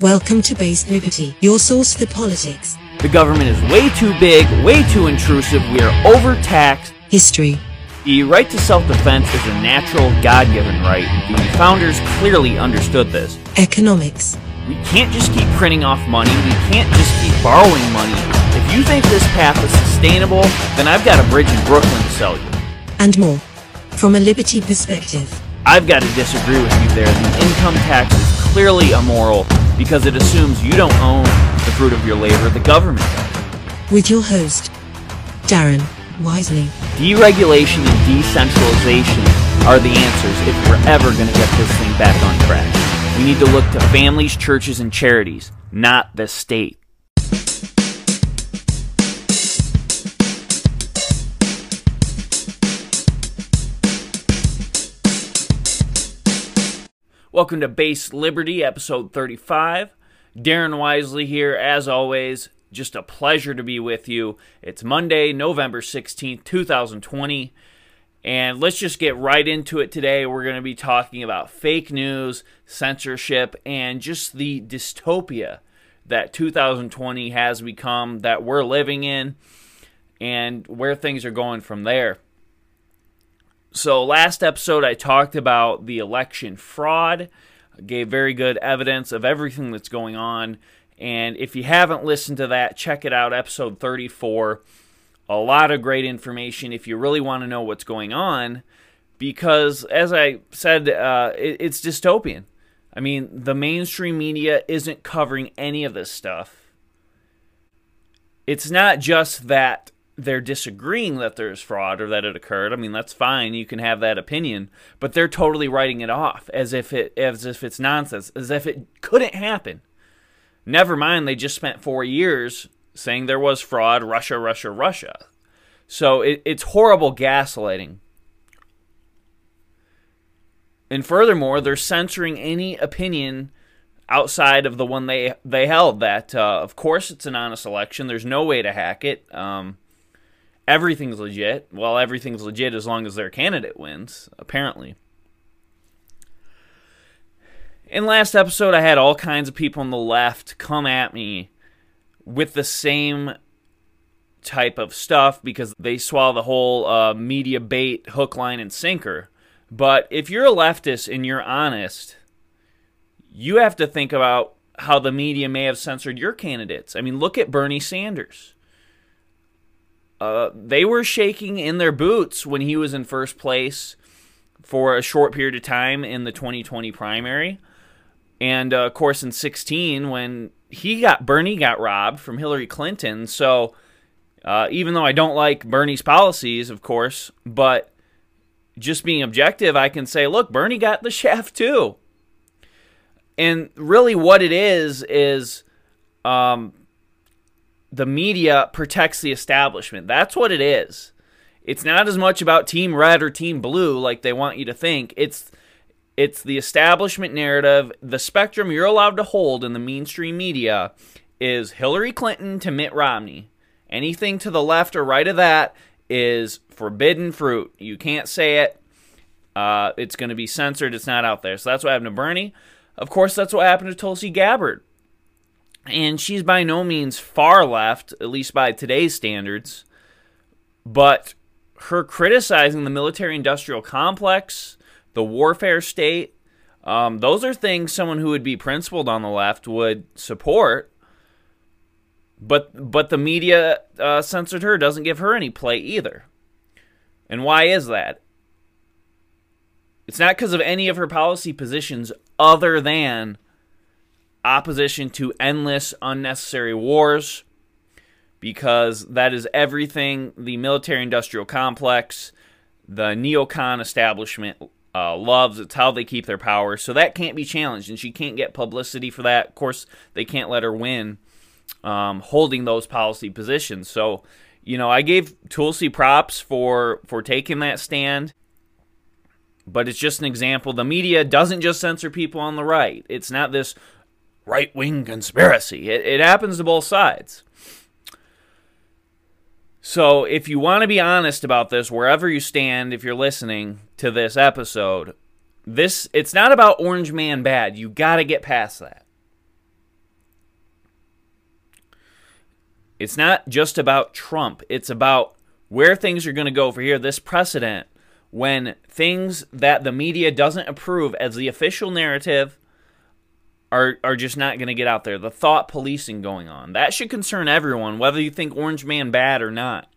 Welcome to Base Liberty, your source for politics, The government is way too big, way too intrusive, we are overtaxed. history, The right to self defense is a natural, God given right. The founders clearly understood this. economics, We can't just keep printing off money, we can't just keep borrowing money. If you think this path is sustainable, then I've got a bridge in Brooklyn to sell you. and more. From a liberty perspective, I've got to disagree with you there. The income tax is clearly immoral because it assumes you don't own the fruit of your labor, the government does. with your host, Darren Wisely. Deregulation and decentralization are the answers if we're ever going to get this thing back on track. We need to look to families, churches, and charities, not the state. Welcome to Base Liberty, episode 35. Darren Wisely here, as always. Just a pleasure to be with you. It's Monday, November 16th, 2020. And let's just get right into it today. We're going to be talking about fake news, censorship, and just the dystopia that 2020 has become, that we're living in, and where things are going from there. So, last episode, I talked about the election fraud, gave very good evidence of everything that's going on. And if you haven't listened to that, check it out, episode 34. A lot of great information if you really want to know what's going on, because as I said, uh, it, it's dystopian. I mean, the mainstream media isn't covering any of this stuff. It's not just that they're disagreeing that there's fraud or that it occurred. I mean, that's fine. You can have that opinion, but they're totally writing it off as if it as if it's nonsense, as if it couldn't happen. Never mind, they just spent 4 years saying there was fraud, Russia, Russia, Russia. So it, it's horrible gaslighting. And furthermore, they're censoring any opinion outside of the one they they held. That uh, of course it's an honest election. There's no way to hack it. Um, everything's legit. Well, everything's legit as long as their candidate wins. Apparently. In last episode, I had all kinds of people on the left come at me with the same type of stuff because they swallow the whole uh, media bait, hook, line, and sinker. But if you're a leftist and you're honest, you have to think about how the media may have censored your candidates. I mean, look at Bernie Sanders. Uh, they were shaking in their boots when he was in first place for a short period of time in the 2020 primary. And uh, of course, in 16, when he got Bernie got robbed from Hillary Clinton. So uh, even though I don't like Bernie's policies, of course, but just being objective, I can say, look, Bernie got the shaft too. And really, what it is is um, the media protects the establishment. That's what it is. It's not as much about Team Red or Team Blue like they want you to think. It's it's the establishment narrative. The spectrum you're allowed to hold in the mainstream media is Hillary Clinton to Mitt Romney. Anything to the left or right of that is forbidden fruit. You can't say it. Uh, it's going to be censored. It's not out there. So that's what happened to Bernie. Of course, that's what happened to Tulsi Gabbard. And she's by no means far left, at least by today's standards. But her criticizing the military industrial complex, the warfare state, um, those are things someone who would be principled on the left would support. But but the media uh, censored her, doesn't give her any play either. And why is that? It's not because of any of her policy positions other than opposition to endless unnecessary wars, because that is everything the military industrial complex, the neocon establishment uh, loves. It's how they keep their power. So that can't be challenged, and she can't get publicity for that. Of course, they can't let her win um, holding those policy positions. So, you know, I gave Tulsi props for for taking that stand but it's just an example. The media doesn't just censor people on the right. It's not this right wing conspiracy. It, it happens to both sides. So, if you want to be honest about this, wherever you stand, if you're listening to this episode, this it's not about Orange Man bad. You got to get past that. It's not just about Trump. It's about where things are going to go for here. This precedent when things that the media doesn't approve as the official narrative are are just not going to get out there. The thought policing going on. That should concern everyone whether you think Orange Man bad or not.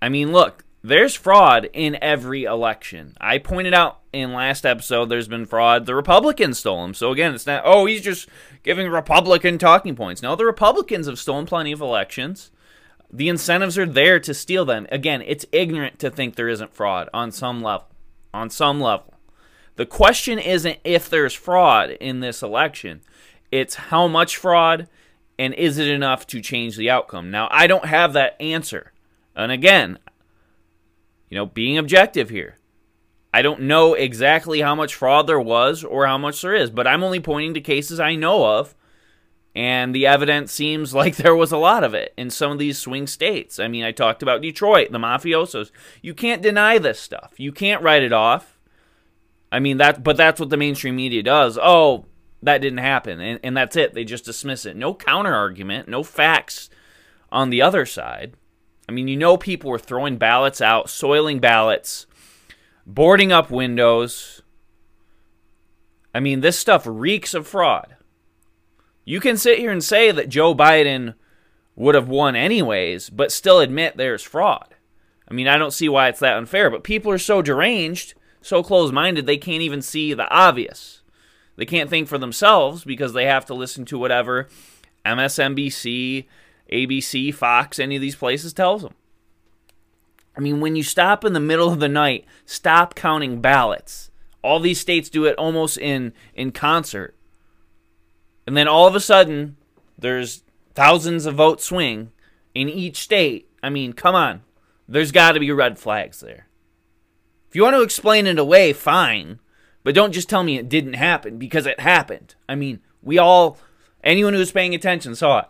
I mean, look, there's fraud in every election. I pointed out in last episode there's been fraud. The Republicans stole them. So again, it's not oh, he's just giving Republican talking points. No, the Republicans have stolen plenty of elections. The incentives are there to steal them. Again, it's ignorant to think there isn't fraud on some level. On some level. The question isn't if there's fraud in this election. It's how much fraud and is it enough to change the outcome. Now, I don't have that answer. And again, you know, being objective here. I don't know exactly how much fraud there was or how much there is, but I'm only pointing to cases I know of, and the evidence seems like there was a lot of it in some of these swing states. I mean, I talked about Detroit, the mafiosos. You can't deny this stuff. You can't write it off. I mean that, but that's what the mainstream media does. Oh, that didn't happen, and, and that's it. They just dismiss it. No counter argument, no facts on the other side. I mean, you know, people were throwing ballots out, soiling ballots, boarding up windows. I mean, this stuff reeks of fraud. You can sit here and say that Joe Biden would have won anyways, but still admit there's fraud. I mean, I don't see why it's that unfair, but people are so deranged, so close minded, they can't even see the obvious. They can't think for themselves because they have to listen to whatever MSNBC, ABC, Fox, any of these places tells them. I mean, when you stop in the middle of the night, stop counting ballots. All these states do it almost in in concert. And then all of a sudden, there's thousands of vote swing in each state. I mean, come on. There's got to be red flags there. If you want to explain it away, fine. But don't just tell me it didn't happen because it happened. I mean, we all, anyone who's paying attention saw it.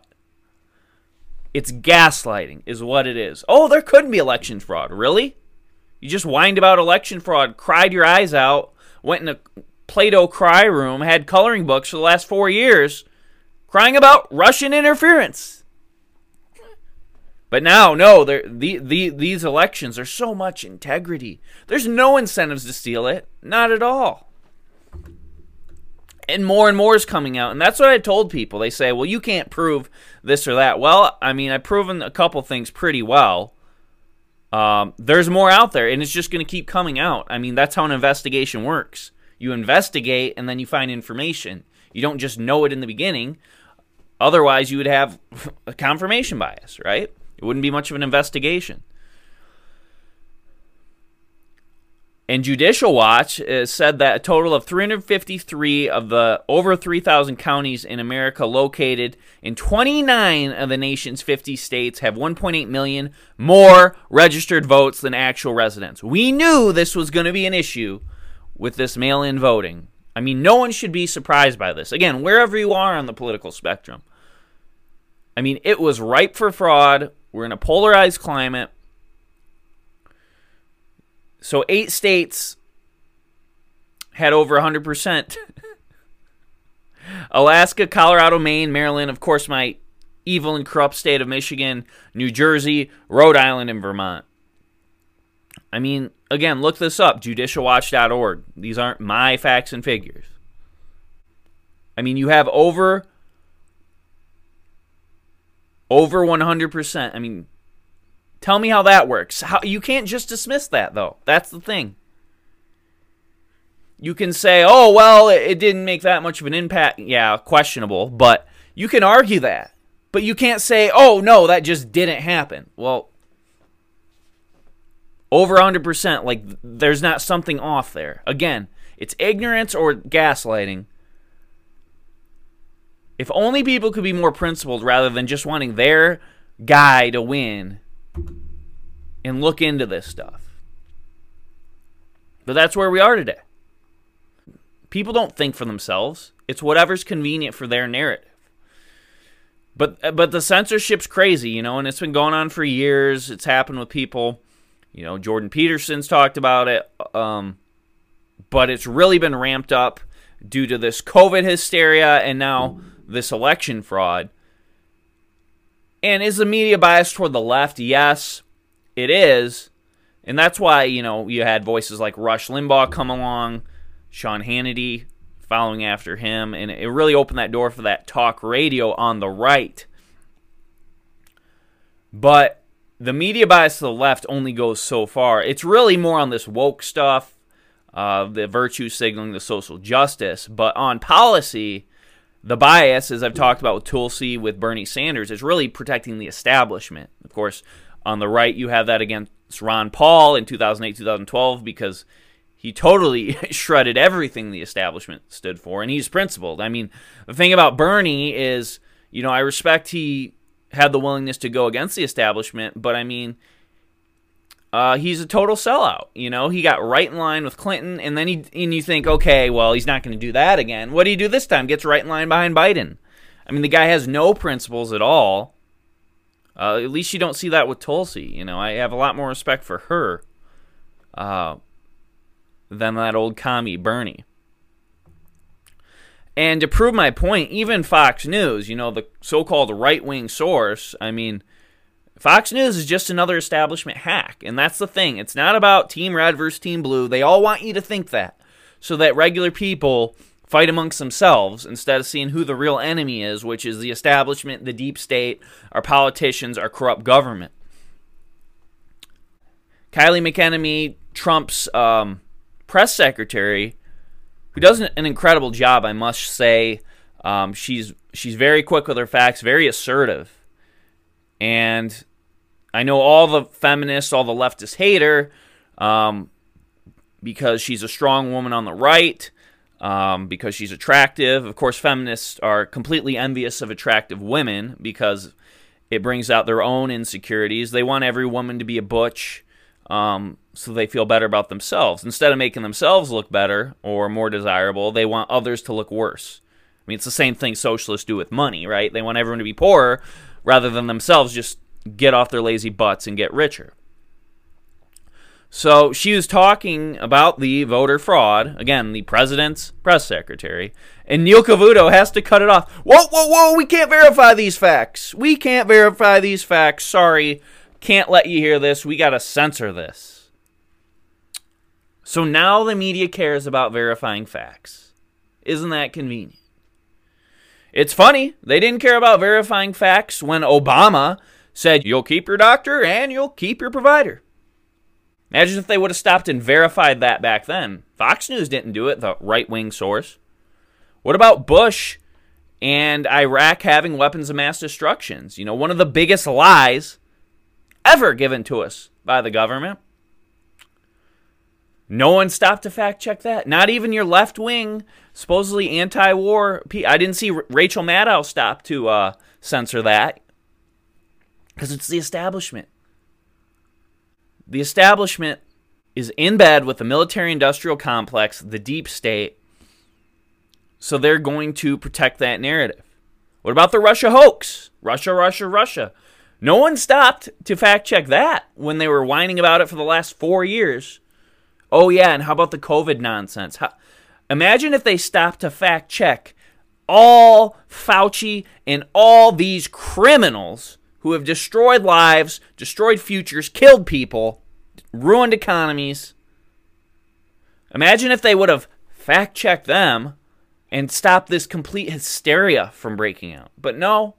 It's gaslighting, is what it is. Oh, there couldn't be election fraud. Really? You just whined about election fraud, cried your eyes out, went in a Play-Doh cry room, had coloring books for the last four years, crying about Russian interference. But now, no, the, the, these elections are so much integrity. There's no incentives to steal it. Not at all. And more and more is coming out. And that's what i told people. They say well you can't prove this or that. Well i mean i've proven a couple things pretty well. Um, there's more out there and it's just going to keep coming out. I mean that's how an investigation works. You investigate and then you find information. You don't just know it in the beginning. Otherwise you would have a confirmation bias right it wouldn't be much of an investigation And Judicial Watch uh, said that a total of 353 of the over 3,000 counties in America located in 29 of the nation's 50 states have 1.8 million more registered votes than actual residents. We knew this was going to be an issue with this mail in voting. I mean, no one should be surprised by this. Again, wherever you are on the political spectrum. I mean, it was ripe for fraud. We're in a polarized climate. So eight states had over 100%. Alaska, Colorado, Maine, Maryland, of course, my evil and corrupt state of Michigan, New Jersey, Rhode Island, and Vermont. I mean, again, look this up judicialwatch.org. These aren't my facts and figures. I mean, you have over over 100%. I mean, Tell me how that works. How you can't just dismiss that though. That's the thing. You can say, "Oh, well, it didn't make that much of an impact." Yeah, questionable, but you can argue that. But you can't say, "Oh, no, that just didn't happen." Well, over 100%, like there's not something off there. Again, it's ignorance or gaslighting. If only people could be more principled rather than just wanting their guy to win and look into this stuff. But that's where we are today. People don't think for themselves. It's whatever's convenient for their narrative. But but the censorship's crazy, you know, and it's been going on for years. It's happened with people. You know, Jordan Peterson's talked about it. Um, but it's really been ramped up due to this COVID hysteria and now this election fraud. And is the media biased toward the left? Yes, it is. And that's why, you know, you had voices like Rush Limbaugh come along, Sean Hannity following after him, and it really opened that door for that talk radio on the right. But the media bias to the left only goes so far. It's really more on this woke stuff, uh, the virtue signaling, the social justice. But on policy, the bias, as I've talked about with Tulsi, with Bernie Sanders, is really protecting the establishment. Of course, on the right, you have that against Ron Paul in 2008, 2012, because he totally shredded everything the establishment stood for, and he's principled. I mean, the thing about Bernie is, you know, I respect he had the willingness to go against the establishment, but I mean, uh, he's a total sellout. You know, he got right in line with Clinton, and then he and you think, okay, well, he's not going to do that again. What do you do this time? Gets right in line behind Biden. I mean, the guy has no principles at all. Uh, at least you don't see that with Tulsi. You know, I have a lot more respect for her uh, than that old commie Bernie. And to prove my point, even Fox News, you know, the so called right wing source, I mean, Fox News is just another establishment hack. And that's the thing. It's not about Team Red versus Team Blue. They all want you to think that so that regular people fight amongst themselves instead of seeing who the real enemy is, which is the establishment, the deep state, our politicians, our corrupt government. Kayleigh McEnany, Trump's um, press secretary, who does an incredible job, I must say. Um, she's she's very quick with her facts, very assertive, and I know all the feminists, all the leftists hate her um, because she's a strong woman on the right, um, because she's attractive. Of course, feminists are completely envious of attractive women because it brings out their own insecurities. They want every woman to be a butch um, so they feel better about themselves. Instead of making themselves look better or more desirable, they want others to look worse. I mean, it's the same thing socialists do with money, right? They want everyone to be poorer rather than themselves just get off their lazy butts and get richer. So she was talking about the voter fraud, again, the president's press secretary, and Neil Cavuto has to cut it off. Whoa, whoa, whoa, we can't verify these facts. We can't verify these facts. Sorry, can't let you hear this. We got to censor this. So now the media cares about verifying facts. Isn't that convenient? It's funny, they didn't care about verifying facts when Obama said, You'll keep your doctor and you'll keep your provider. Imagine if they would have stopped and verified that back then. Fox News didn't do it, the right wing source. What about Bush and Iraq having weapons of mass destructions? You know, one of the biggest lies ever given to us by the government. No one stopped to fact check that. Not even your left wing, supposedly anti war. I didn't see Rachel Maddow stop to uh, censor that. Because it's the establishment. The establishment is in bed with the military industrial complex, the deep state, so they're going to protect that narrative. What about the Russia hoax? Russia, Russia, Russia. No one stopped to fact check that when they were whining about it for the last four years. Oh, yeah, and how about the COVID nonsense? How, imagine if they stopped to fact check all Fauci and all these criminals who have destroyed lives, destroyed futures, killed people, ruined economies. Imagine if they would have fact checked them and stopped this complete hysteria from breaking out. But no,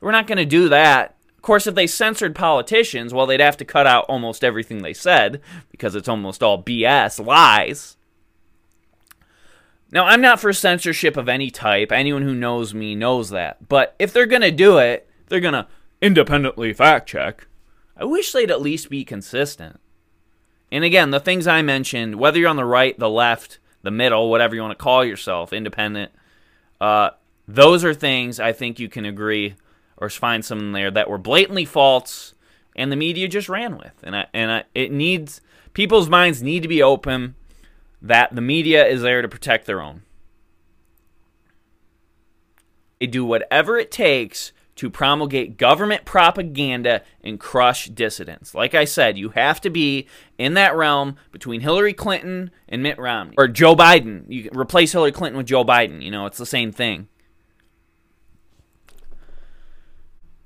we're not going to do that. Of course, if they censored politicians, well, they'd have to cut out almost everything they said because it's almost all BS, lies. Now, I'm not for censorship of any type. Anyone who knows me knows that. But if they're going to do it, they're going to independently fact check. I wish they'd at least be consistent. And again, the things I mentioned, whether you're on the right, the left, the middle, whatever you want to call yourself, independent, uh, those are things I think you can agree or find some there that were blatantly false and the media just ran with. And I, and I, it needs people's minds need to be open that the media is there to protect their own. They do whatever it takes to promulgate government propaganda and crush dissidents. Like I said, you have to be in that realm between Hillary Clinton and Mitt Romney or Joe Biden. You replace Hillary Clinton with Joe Biden, you know, it's the same thing.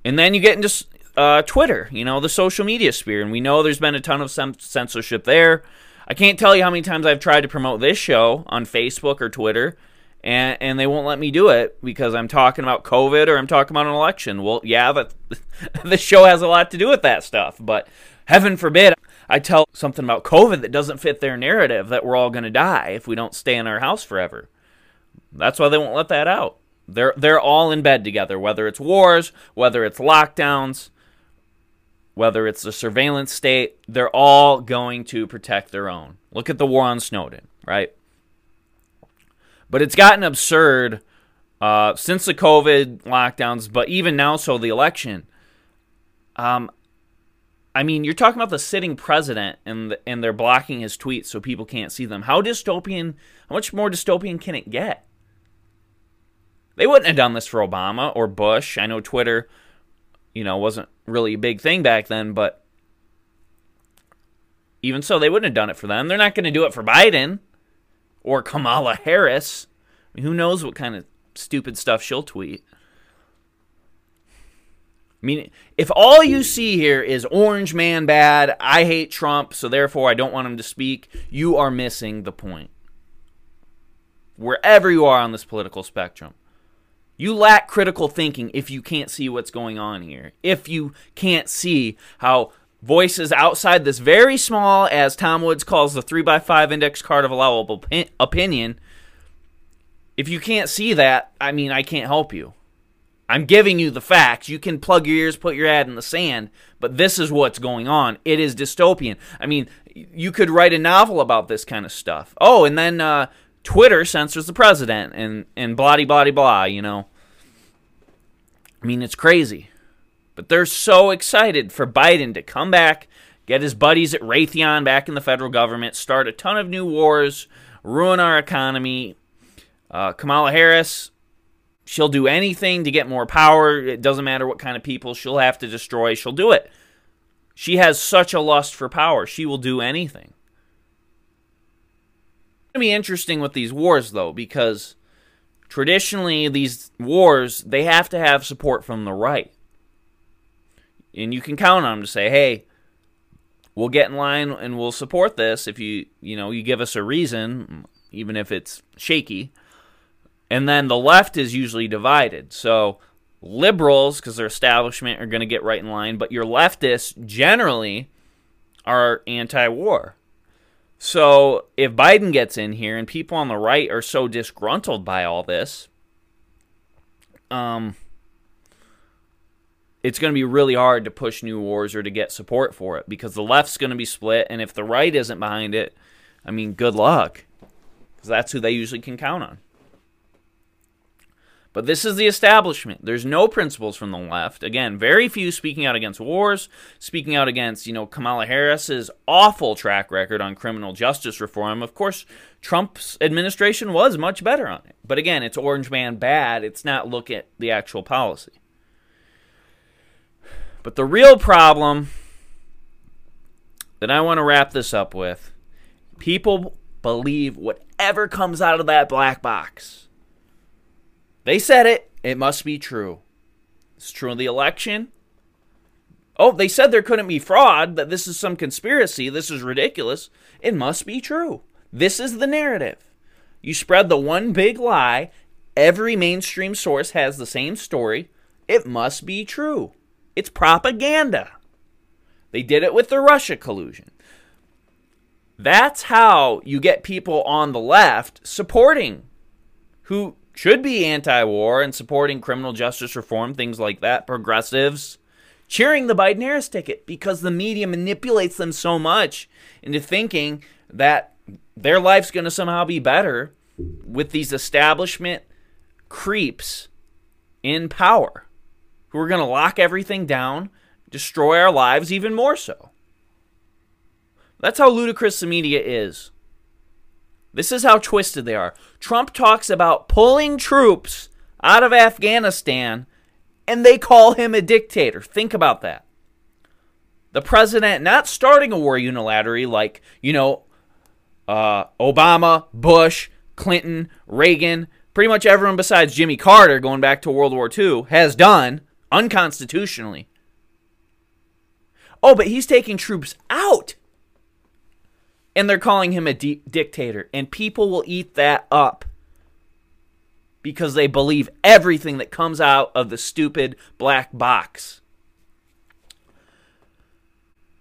And then you get into uh, Twitter, you know, the social media sphere, and we know there's been a ton of censorship there. I can't tell you how many times I've tried to promote this show on Facebook or Twitter, and and they won't let me do it because I'm talking about COVID or I'm talking about an election. Well, yeah, but the show has a lot to do with that stuff. But heaven forbid I tell something about COVID that doesn't fit their narrative that we're all going to die if we don't stay in our house forever. That's why they won't let that out. They're they're all in bed together, whether it's wars, whether it's lockdowns, whether it's the surveillance state, they're all going to protect their own. Look at the war on Snowden, right? But it's gotten absurd uh, since the COVID lockdowns, but even now, so the election. Um, I mean, you're talking about the sitting president, and the, and they're blocking his tweets so people can't see them. How dystopian? How much more dystopian can it get? They wouldn't have done this for Obama or Bush. I know Twitter, you know, wasn't really a big thing back then, but even so, they wouldn't have done it for them. They're not going to do it for Biden or Kamala Harris. I mean, who knows what kind of stupid stuff she'll tweet. I mean, if all you see here is Orange Man bad, I hate Trump, so therefore I don't want him to speak, you are missing the point. Wherever you are on this political spectrum, you lack critical thinking if you can't see what's going on here. If you can't see how voices outside this very small, as Tom Woods calls the 3x5 index card of allowable opinion, if you can't see that, I mean, I can't help you. I'm giving you the facts. You can plug your ears, put your head in the sand, but this is what's going on. It is dystopian. I mean, you could write a novel about this kind of stuff. Oh, and then uh, Twitter censors the president and and blah blah blah. You know, I mean, it's crazy. But they're so excited for Biden to come back, get his buddies at Raytheon back in the federal government, start a ton of new wars, ruin our economy. Uh, Kamala Harris, she'll do anything to get more power. It doesn't matter what kind of people she'll have to destroy, she'll do it. She has such a lust for power, she will do anything. To be interesting with these wars, though, because traditionally these wars they have to have support from the right and you can count on them to say hey we'll get in line and we'll support this if you you know you give us a reason even if it's shaky. And then the left is usually divided. So liberals because their establishment are going to get right in line but your leftists generally are anti-war. So if Biden gets in here and people on the right are so disgruntled by all this, um, it's going to be really hard to push new wars or to get support for it because the left's going to be split, and if the right isn't behind it, I mean, good luck, because that's who they usually can count on. But this is the establishment. There's no principles from the left. Again, very few speaking out against wars, speaking out against, you know, Kamala Harris's awful track record on criminal justice reform. Of course, Trump's administration was much better on it. But again, it's orange man bad. It's not look at the actual policy. But the real problem that I want to wrap this up with people believe whatever comes out of that black box. They said it. It must be true. It's true in the election. Oh, they said there couldn't be fraud, that this is some conspiracy, this is ridiculous. It must be true. This is the narrative. You spread the one big lie, every mainstream source has the same story. It must be true. It's propaganda. They did it with the Russia collusion. That's how you get people on the left supporting who should be anti war and supporting criminal justice reform, things like that, progressives, cheering the Biden Harris ticket because the media manipulates them so much into thinking that their life's going to somehow be better with these establishment creeps in power who are going to lock everything down, destroy our lives even more so. That's how ludicrous the media is. This is how twisted they are. Trump talks about pulling troops out of Afghanistan and they call him a dictator. Think about that. The president not starting a war unilaterally like, you know, uh, Obama, Bush, Clinton, Reagan, pretty much everyone besides Jimmy Carter going back to World War II has done unconstitutionally. Oh, but he's taking troops out. And they're calling him a di- dictator. And people will eat that up because they believe everything that comes out of the stupid black box.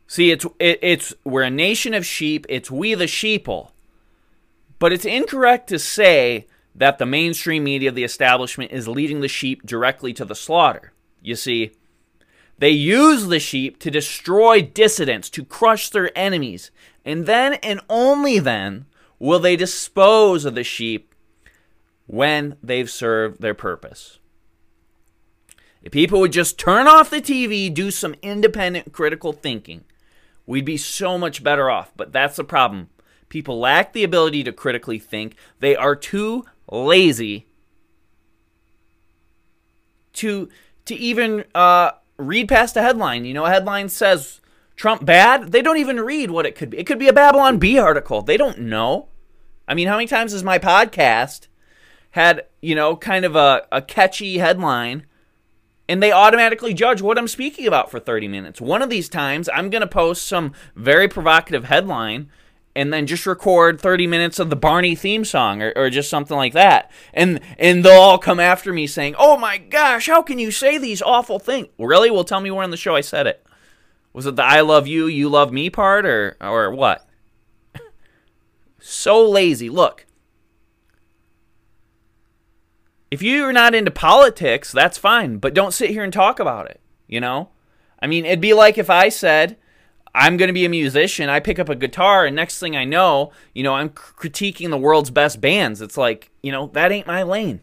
See, it's it, it's we're a nation of sheep. It's we the sheeple. But it's incorrect to say that the mainstream media of the establishment is leading the sheep directly to the slaughter. You see, they use the sheep to destroy dissidents, to crush their enemies, and then and only then will they dispose of the sheep when they've served their purpose. If people would just turn off the TV, do some independent critical thinking, we'd be so much better off. But that's the problem. People lack the ability to critically think. They are too lazy to to even uh, read past a headline. You know, a headline says Trump bad. They don't even read what it could be. It could be a Babylon Bee article. They don't know. I mean, how many times has my podcast had, you know, kind of a, a catchy headline and they automatically judge what I'm speaking about for 30 minutes. One of these times, I'm going to post some very provocative headline and then just record 30 minutes of the Barney theme song or, or, just something like that. And and they'll all come after me saying, "Oh my gosh, how can you say these awful things?" Really? Well, tell me where on the show I said it. Was it the I love you, you love me part or or what? so lazy. Look, if you're not into politics, that's fine, but don't sit here and talk about it, you know? I mean, it'd be like if I said, I'm going to be a musician, I pick up a guitar, and next thing I know, you know, I'm critiquing the world's best bands. It's like, you know, that ain't my lane.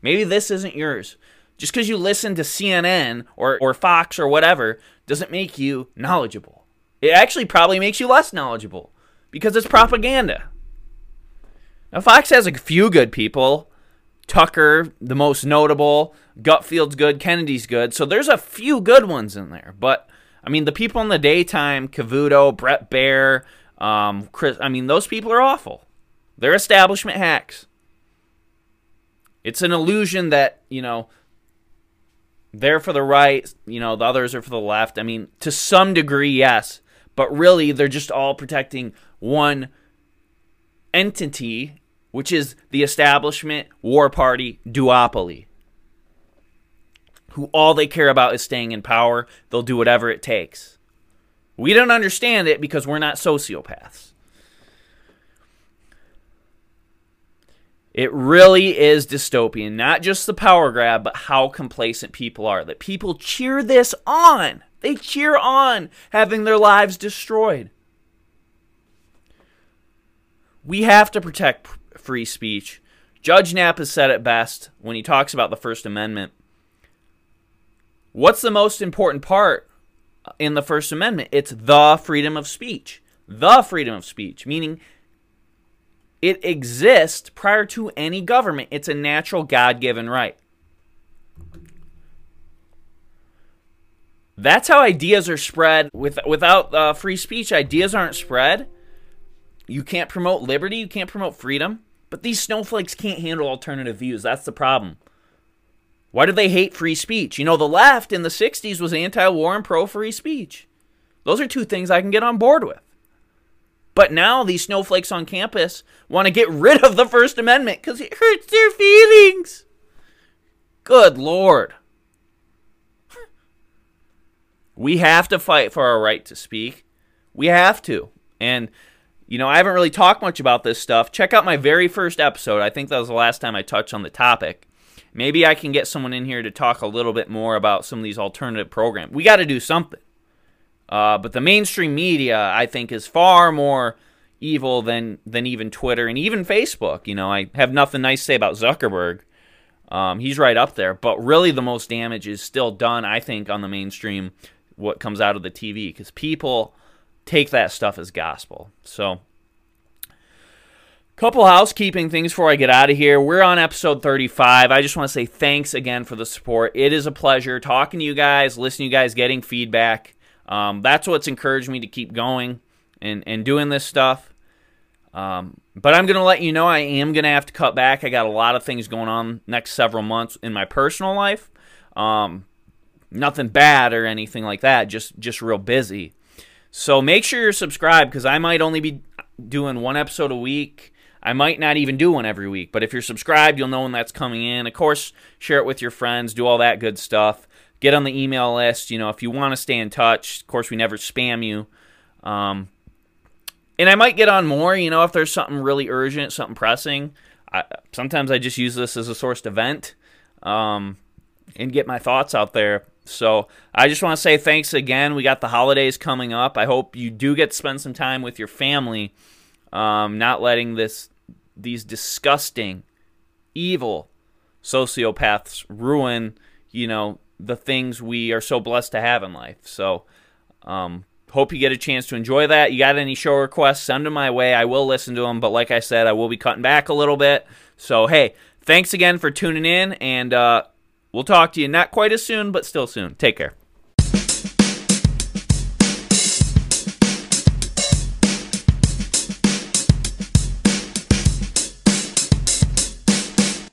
Maybe this isn't yours. Just because you listen to CNN or, or Fox or whatever doesn't make you knowledgeable. It actually probably makes you less knowledgeable because it's propaganda. Now, Fox has a few good people, Tucker, the most notable. Gutfeld's good. Kennedy's good. So there's a few good ones in there. But, I mean, the people in the daytime, Cavuto, Bret Baier, um, Chris, I mean, those people are awful. They're establishment hacks. It's an illusion that, you know, they're for the right, you know, the others are for the left. I mean, to some degree, yes. But really, they're just all protecting one entity which is the establishment war party duopoly, who all they care about is staying in power. They'll do whatever it takes. We don't understand it because we're not sociopaths. It really is dystopian, not just the power grab, but how complacent people are. That people cheer this on. They cheer on having their lives destroyed. We have to protect free speech. Judge Nap has said it best when he talks about the First Amendment. What's the most important part in the First Amendment? It's the freedom of speech. The freedom of speech, meaning it exists prior to any government. It's a natural God given right. That's how ideas are spread. With, without uh, free speech, ideas aren't spread. You can't promote liberty, you can't promote freedom. But these snowflakes can't handle alternative views. That's the problem. Why do they hate free speech? You know, the left in the 60s was anti war and pro free speech. Those are two things I can get on board with. But now these snowflakes on campus want to get rid of the First Amendment because it hurts their feelings. Good Lord. We have to fight for our right to speak. We have to. And you know, I haven't really talked much about this stuff. Check out my very first episode. I think that was the last time I touched on the topic. Maybe I can get someone in here to talk a little bit more about some of these alternative programs. We got to do something. Uh, but the mainstream media, I think, is far more evil than than even Twitter and even Facebook. You know, I have nothing nice to say about Zuckerberg. Um, he's right up there. But really, the most damage is still done, I think, on the mainstream. What comes out of the TV because people take that stuff as gospel. So, couple housekeeping things before I get out of here. We're on episode 35. I just want to say thanks again for the support. It is a pleasure talking to you guys, listening to you guys, getting feedback. Um, that's what's encouraged me to keep going and, and doing this stuff. Um, but I'm going to let you know I am going to have to cut back. I got a lot of things going on next several months in my personal life. Um, nothing bad or anything like that. Just just real busy. So make sure you're subscribed because I might only be doing one episode a week. I might not even do one every week, but if you're subscribed, you'll know when that's coming in. Of course, share it with your friends, do all that good stuff. Get on the email list. You know, if you want to stay in touch, of course, we never spam you. Um, and I might get on more, you know, if there's something really urgent, something pressing. I, sometimes I just use this as a source to vent um, and get my thoughts out there. So I just want to say thanks again. We got the holidays coming up. I hope you do get to spend some time with your family, um, not letting this these disgusting, evil sociopaths ruin, you know, the things we are so blessed to have in life. So, um, hope you get a chance to enjoy that. You got any show requests? Send them my way. I will listen to them. But like I said, I will be cutting back a little bit. So, hey, thanks again for tuning in, and uh, we'll talk to you not quite as soon, but still soon. Take care.